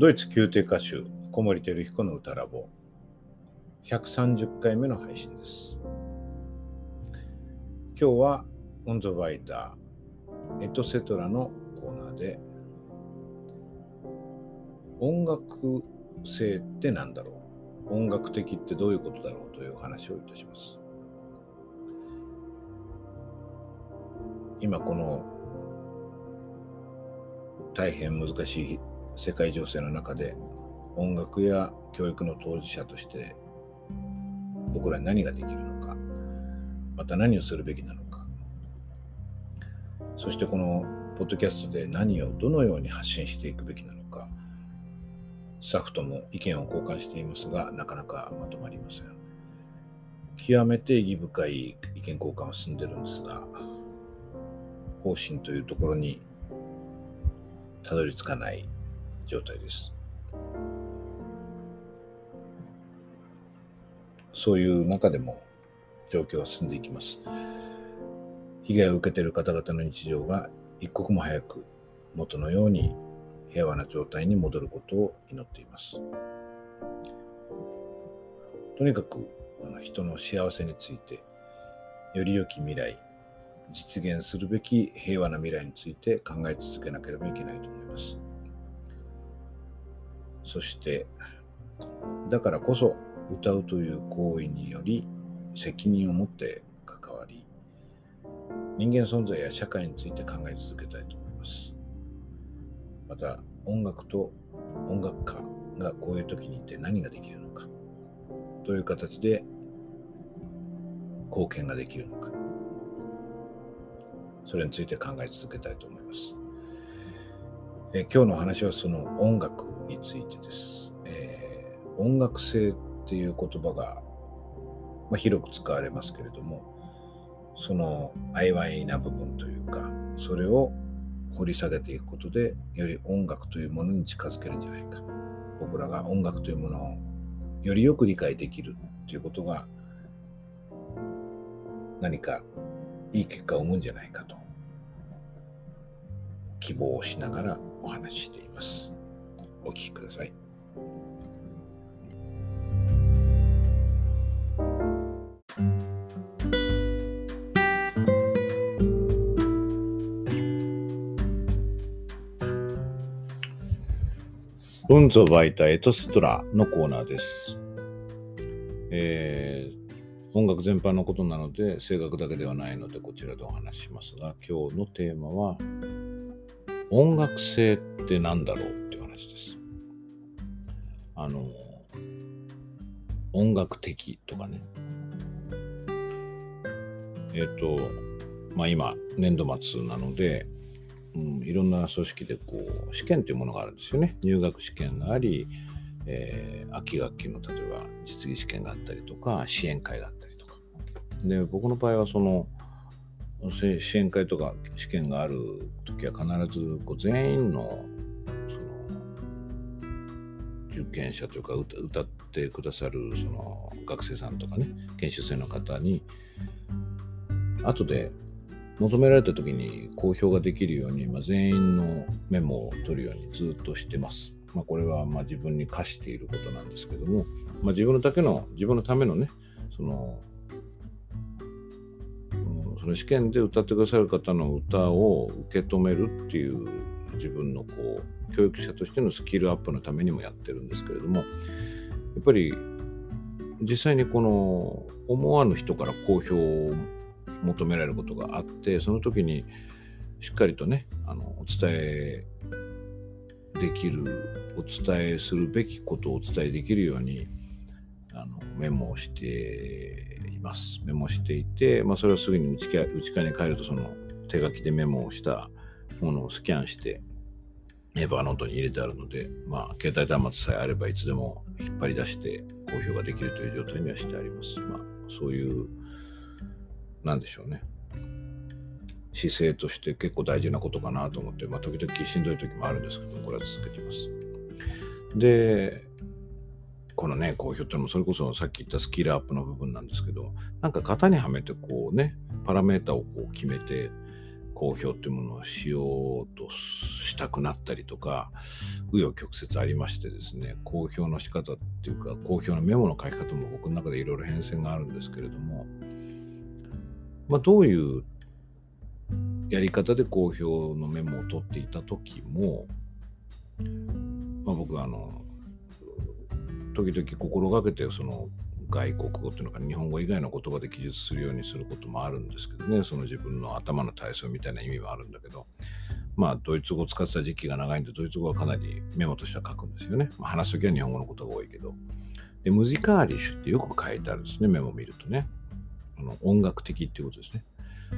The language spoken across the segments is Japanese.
ドイツ宮廷歌手小森照彦の歌ラボ。130回目の配信です。今日はオン・ザ・ワイダーエトセトラのコーナーで音楽性って何だろう？音楽的ってどういうことだろうという話をいたします。今この大変難しい世界情勢の中で音楽や教育の当事者として僕らに何ができるのかまた何をするべきなのか。そしてこのポッドキャストで何をどのように発信していくべきなのかスタッフとも意見を交換していますがなかなかまとまりません。極めて意義深い意見交換は進んでるんですが方針というところにたどり着かない状態です。そういう中でも状況は進んでいきます。被害を受けている方々の日常が一刻も早く元のように平和な状態に戻ることを祈っています。とにかくあの人の幸せについてより良き未来実現するべき平和な未来について考え続けなければいけないと思います。そしてだからこそ歌うという行為により責任を持って関わり人間存在や社会について考え続けたいと思います。また音楽と音楽家がこういう時にいて何ができるのかという形で貢献ができるのかそれについて考え続けたいと思います。え今日の話はその音楽についてです。えー、音楽性っていう言葉が、まあ、広く使われますけれども、その曖昧な部分というか、それを掘り下げていくことで、より音楽というものに近づけるんじゃないか。僕らが音楽というものをよりよく理解できるということが、何かいい結果を生むんじゃないかと希望をしながらお話ししています。お聞きください。運ゾバイタエトセトラのコーナーです。えー、音楽全般のことなので、声楽だけではないので、こちらでお話ししますが、今日のテーマは、音楽性って何だろうっていうです。あの、音楽的とかね。えっ、ー、と、まあ今、年度末なので、うん、いろんな組織でこう試験というものがあるんですよね。入学試験があり、えー、秋学期の例えば実技試験があったりとか、支援会があったりとか。で、僕の場合はその、支援会とか試験がある時は必ずこう全員の験者というか歌ってくださるその学生さんとかね研修生の方に後で求められた時に公表ができるように、まあ、全員のメモを取るようにずっとしてます。まあ、これはま自分に課していることなんですけども、まあ、自分のだけの自分のためのねそのうんその試験で歌ってくださる方の歌を受け止めるっていう自分のこう教育者としてのスキルアップのためにもやってるんですけれどもやっぱり実際にこの思わぬ人から好評を求められることがあってその時にしっかりとねあのお伝えできるお伝えするべきことをお伝えできるようにあのメモをしています。メモしていて、まあ、それをすぐに内側に帰るとその手書きでメモをしたものをスキャンしてエヴァノートに入れてあるので、まあ、携帯端末さえあればいつでも引っ張り出して公表ができるという状態にはしてあります。まあ、そういう、なんでしょうね。姿勢として結構大事なことかなと思って、まあ、時々しんどい時もあるんですけど、これは続けています。で、このね、公表ってのもそれこそさっき言ったスキルアップの部分なんですけど、なんか型にはめてこうね、パラメータをこう決めて、公表っていうものをしようとしたくなったりとか紆余曲折ありましてですね公表の仕方っていうか公表のメモの書き方も僕の中でいろいろ変遷があるんですけれども、まあ、どういうやり方で公表のメモを取っていた時も、まあ、僕はあの時々心がけてその外国語っていうのか日本語以外の言葉で記述するようにすることもあるんですけどね。その自分の頭の体操みたいな意味はあるんだけど。まあドイツ語を使ってた時期が長いんでドイツ語はかなりメモとしては書くんですよね、まあ、話す時は日本語のことが多いけど。でムジカーリッシュってよく書いてあるんですねメモ見るとね。あの音楽的っていうことですね。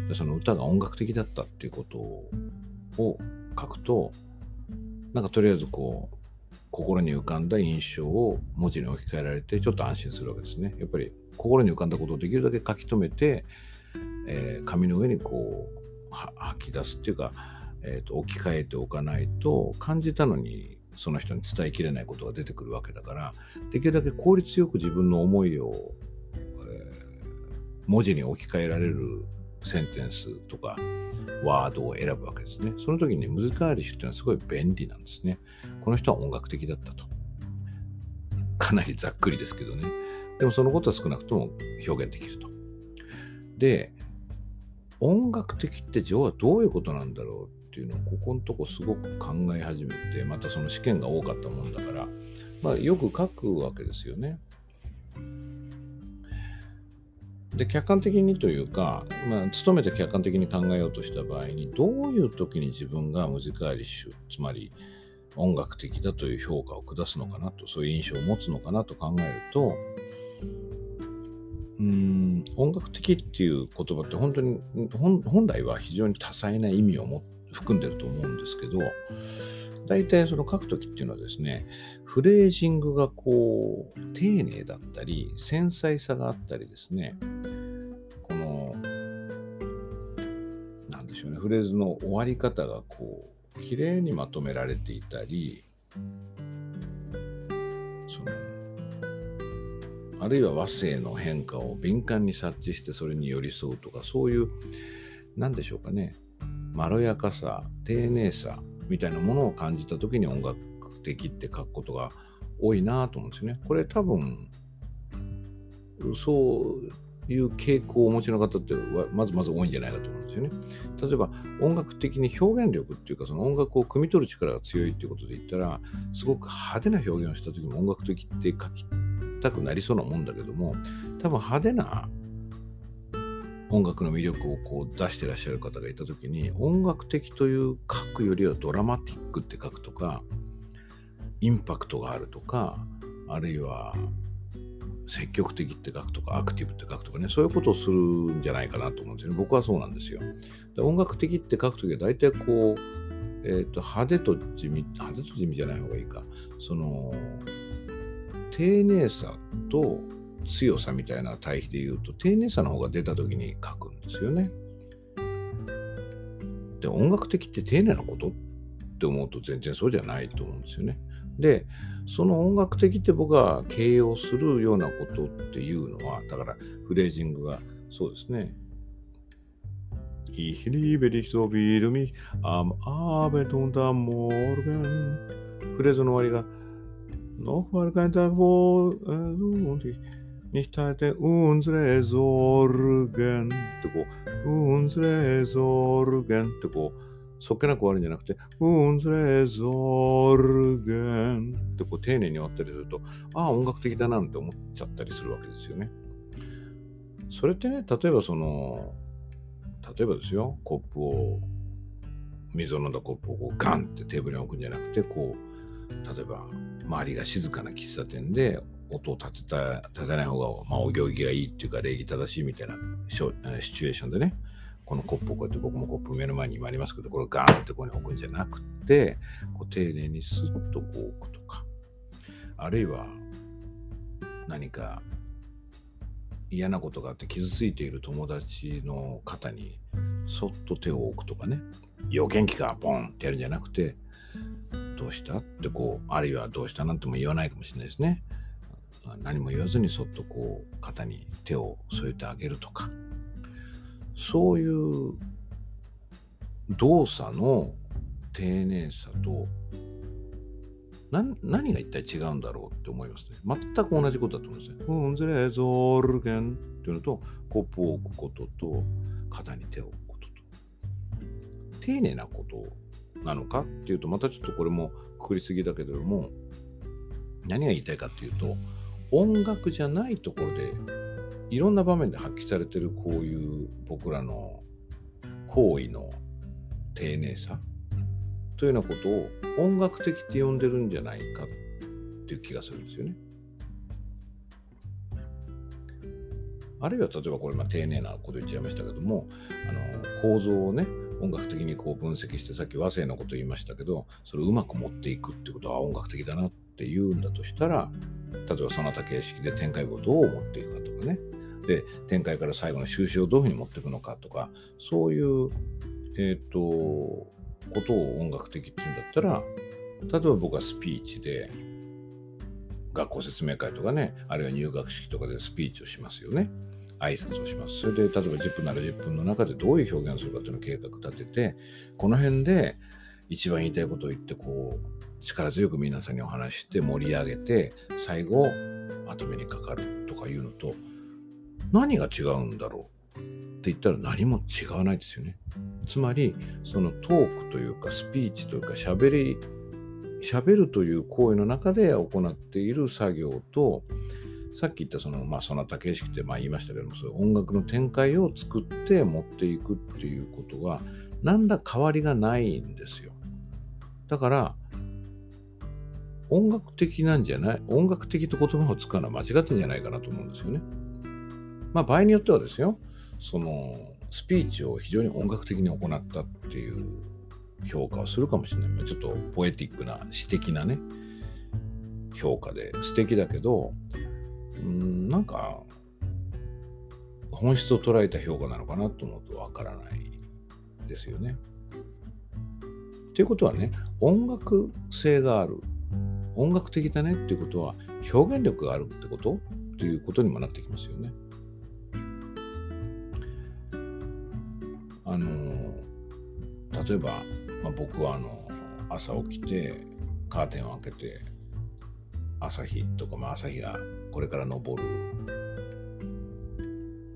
でその歌が音楽的だったっていうことを書くとなんかとりあえずこう心に浮かんだ印象を文字に置き換えられてちょっと安心するわけですね。やっぱり心に浮かんだことをできるだけ書き留めて、えー、紙の上にこう吐き出すっていうか、えーと、置き換えておかないと感じたのにその人に伝えきれないことが出てくるわけだからできるだけ効率よく自分の思いを、えー、文字に置き換えられるセンテンスとかワードを選ぶわけですね。その時にムズカーリッシュっていうのはすごい便利なんですね。この人は音楽的だったと。かなりざっくりですけどね。でもそのことは少なくとも表現できると。で、音楽的って要はどういうことなんだろうっていうのをここのとこすごく考え始めて、またその試験が多かったもんだから、まあ、よく書くわけですよね。で客観的にというか、まあ、努めて客観的に考えようとした場合にどういう時に自分がムジカーリッシュつまり音楽的だという評価を下すのかなとそういう印象を持つのかなと考えるとうん音楽的っていう言葉って本当に本来は非常に多彩な意味をも含んでると思うんですけど大体その書くときっていうのはですね、フレージングがこう、丁寧だったり、繊細さがあったりですね、この、なんでしょうね、フレーズの終わり方がこう、綺麗にまとめられていたり、その、あるいは和声の変化を敏感に察知してそれに寄り添うとか、そういう、なんでしょうかね、まろやかさ、丁寧さ、みたいなものを感じた時に音楽的って書くことが多いなと思うんですよね。これ多分そういう傾向をお持ちの方ってまずまず多いんじゃないかと思うんですよね。例えば音楽的に表現力っていうかその音楽を汲み取る力が強いっていうことで言ったらすごく派手な表現をした時も音楽的って書きたくなりそうなもんだけども多分派手な音楽の魅力をこう出してらっしゃる方がいた時に音楽的という書くよりはドラマティックって書くとかインパクトがあるとかあるいは積極的って書くとかアクティブって書くとかねそういうことをするんじゃないかなと思うんですよね。僕はそうなんですよ。で音楽的って書くときは大体こう、えーと、派手と地味派手と地味じゃない方がいいか。その丁寧さと強さみたいな対比で言うと丁寧さの方が出た時に書くんですよね。で音楽的って丁寧なことって思うと全然そうじゃないと思うんですよね。でその音楽的って僕が形容するようなことっていうのはだからフレージングがそうですね。Ich liebe dich so wie du mich am Abend und am Morgen フレーズの終わりが Noch mal kein Tag, wo und ich nicht halte unsere Sorgen ってこう、unsere Sorgen ってこう、そっけなく終わるん。じゃなくて、unsere Sorgen ってこう丁寧に終わったりすると、ああ、音楽的だなん。て思っちゃったりするわけですよね。それってね、例えばその、例えばですよ、コップを、水を飲ん。だコップをこうガンってテーブルに置くん。じゃなくて、こう、例えば周りが静かな喫茶店で音を立てた立てない方が、まあ、お行儀がいいっていうか礼儀正しいみたいなシチュエーションでねこのコップをこうやって僕もコップ目の前に今ありますけどこれをガーンってここに置くんじゃなくてこう丁寧にスッとこう置くとかあるいは何か嫌なことがあって傷ついている友達の肩にそっと手を置くとかね「よ元気かポン!」ってやるんじゃなくて「どうした?」ってこうあるいは「どうした?」なんても言わないかもしれないですね。何も言わずにそっとこう肩に手を添えてあげるとかそういう動作の丁寧さと何が一体違うんだろうって思いますね。全く同じことだと思うんですね。うんずれぞるけんっていうのと、コップを置くことと、肩に手を置くことと。丁寧なことなのかっていうと、またちょっとこれもくくりすぎだけれども、何が言いたいかっていうと、音楽じゃないところで、いろんな場面で発揮されてるこういう僕らの行為の丁寧さというようなことを音楽的って呼んでるんじゃないかっていう気がするんですよね。あるいは例えばこれ、まあ、丁寧なこと言っちゃいましたけども、あの構造をね、音楽的にこう分析して、さっき和声のこと言いましたけど、それをうまく持っていくってことは音楽的だなっって言うんだとしたら、例えばその他形式で展開をどう持っていくかとかね、で、展開から最後の収集をどういうふうに持っていくのかとか、そういう、えっ、ー、と、ことを音楽的っていうんだったら、例えば僕はスピーチで、学校説明会とかね、あるいは入学式とかでスピーチをしますよね。挨拶をします。それで、例えば10分なら10分の中でどういう表現をするかというのを計画立てて、この辺で一番言いたいことを言って、こう、力強く皆さんにお話して盛り上げて、最後、後目にかかるとかいうのと、何が違うんだろう？って言ったら何も違わないですよね。つまり、そのトークというかスピーチというか喋り、喋るという行為の中で行っている作業と、さっき言ったその、まあ、そなた形式ってまあ言いましたけども、そういう音楽の展開を作って持っていくっていうことは、何ら変わりがないんですよ。だから、音楽的なんじゃない？音楽的と言葉を使うのは間違ってんじゃないかなと思うんですよね。まあ場合によってはですよ、そのスピーチを非常に音楽的に行ったっていう評価をするかもしれない。ちょっとポエティックな詩的なね、評価で素敵だけど、うんなんか本質を捉えた評価なのかなと思うとわからないですよね。ということはね、音楽性がある、音楽的だねっていうことは表現力があるってこと？っていうことにもなってきますよね。あの例えば、まあ、僕はあの朝起きてカーテンを開けて朝日とか、まあ、朝日がこれから昇る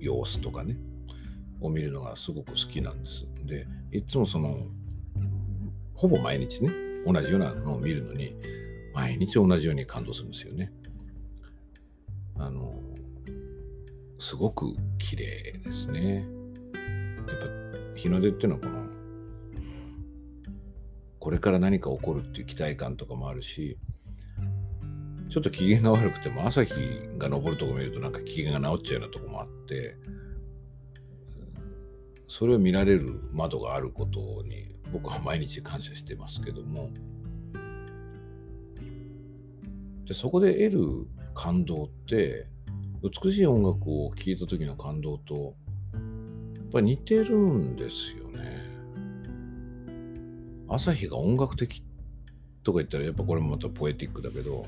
様子とかねを見るのがすごく好きなんです。でいつもそのほぼ毎日ね同じようなのを見るのに毎日同じように感動するんですよね。あのすごく綺麗ですね。やっぱ日の出っていうのはこのこれから何か起こるっていう期待感とかもあるしちょっと機嫌が悪くても朝日が昇るとこ見るとなんか機嫌が治っちゃうようなとこもあってそれを見られる窓があることに僕は毎日感謝してますけどもでそこで得る感動って美しい音楽を聴いた時の感動とやっぱ似てるんですよね。朝日が音楽的とか言ったらやっぱこれもまたポエティックだけど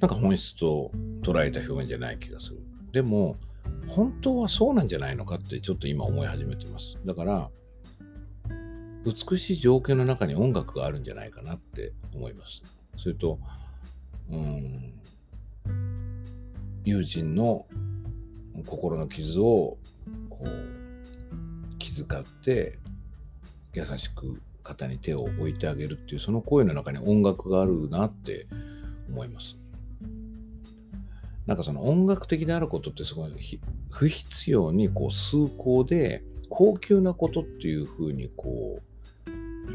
なんか本質と捉えた表現じゃない気がする。でも本当はそうなんじゃないのかってちょっと今思い始めてます。だから美しい情景の中に音楽があるんじゃないかなって思います。それと、うん、友人の心の傷をこう気遣って優しく肩に手を置いてあげるっていうその声の中に音楽があるなって思います。なんかその音楽的であることってすごい不必要にこう崇高で高級なことっていうふうにこう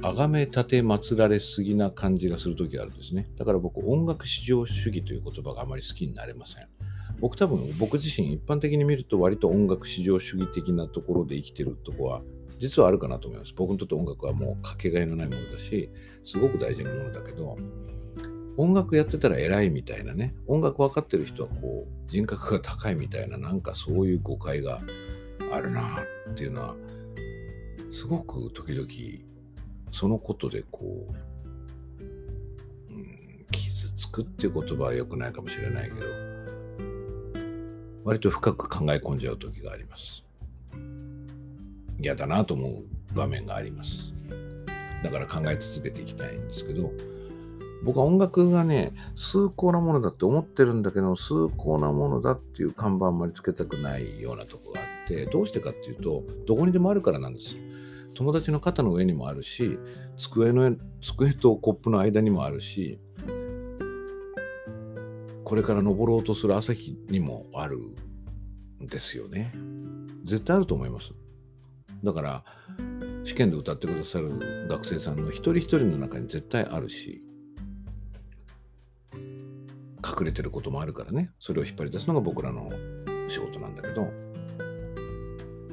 崇め立て祀られすぎな感じがする時があるんですね。だから僕音楽至上主義という言葉があまり好きになれません。僕多分僕自身一般的に見ると割と音楽至上主義的なところで生きてるとこは実はあるかなと思います。僕にとって音楽はもうかけがえのないものだし、すごく大事なものだけど、音楽やってたら偉いみたいなね、音楽分かってる人はこう人格が高いみたいな、なんかそういう誤解があるなっていうのは、すごく時々そのことでこう、うん、傷つくっていう言葉は良くないかもしれないけど、割と深く考え込んじゃう時があります。嫌だなと思う場面があります。だから考え続けていきたいんですけど、僕は音楽がね、崇高なものだって思ってるんだけど、崇高なものだっていう看板あんまりつけたくないようなとこがあって、どうしてかっていうと、どこにでもあるからなんですよ。友達の肩の上にもあるし、机の机とコップの間にもあるし、これから登ろうとする朝日にもあるんですよね。絶対あると思います。だから、試験で歌ってくださる学生さんの一人一人の中に絶対あるし、隠れてることもあるからね、それを引っ張り出すのが僕らの仕事なんだけど、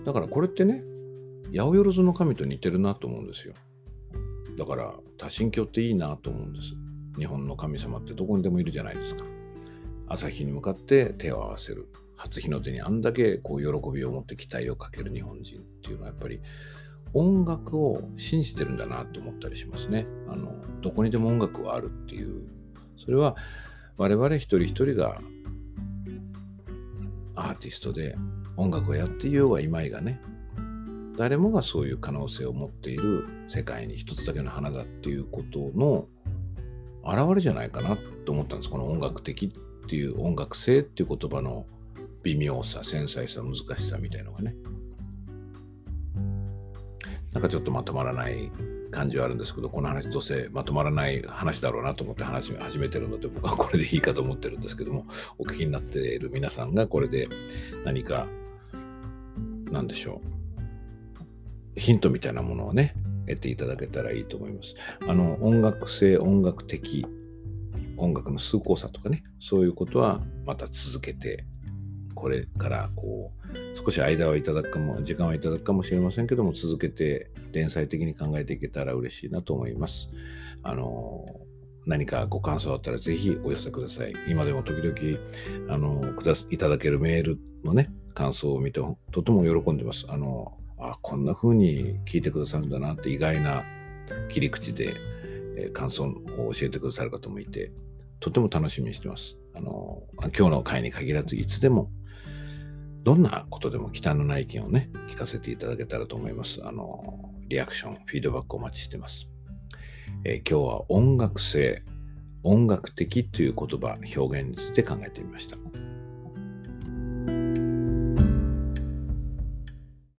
だからこれってね、八百万の神と似てるなと思うんですよ。だから多神教っていいなと思うんです。日本の神様ってどこにでもいるじゃないですか。朝日に向かって手を合わせる。初日の出にあんだけこう喜びを持って期待をかける日本人っていうのはやっぱり音楽を信じてるんだなと思ったりしますね。あのどこにでも音楽はあるっていう。それは我々一人一人がアーティストで音楽をやっていようがいまいがね誰もがそういう可能性を持っている世界に一つだけの花だっていうことの表れじゃないかなと思ったんです。この音楽的っていう音楽性っていう言葉の微妙さ繊細さ難しさみたいのがね。なんかちょっとまとまらない感じはあるんですけどこの話どうせまとまらない話だろうなと思って話を始めてるので僕はこれでいいかと思ってるんですけどもお聞きになっている皆さんがこれで何か何でしょう。ヒントみたいなものをね、得ていただけたらいいと思います。あの、音楽性、音楽的、音楽の崇高さとかね、そういうことはまた続けて、これからこう、少し間はいただくかも、時間はいただくかもしれませんけども、続けて連載的に考えていけたら嬉しいなと思います。あの、何かご感想あったらぜひお寄せください。今でも時々、あの、くだいただけるメールのね、感想を見てとても喜んでます。あの、あこんな風に聞いてくださるんだなって意外な切り口で、えー、感想を教えてくださる方もいてとても楽しみにしてます。あの今日の回に限らずいつでもどんなことでも忌憚のない意見をね聞かせていただけたらと思います。あのリアクション、フィードバックお待ちしてます。えー、今日は音楽性、音楽的という言葉、表現について考えてみました。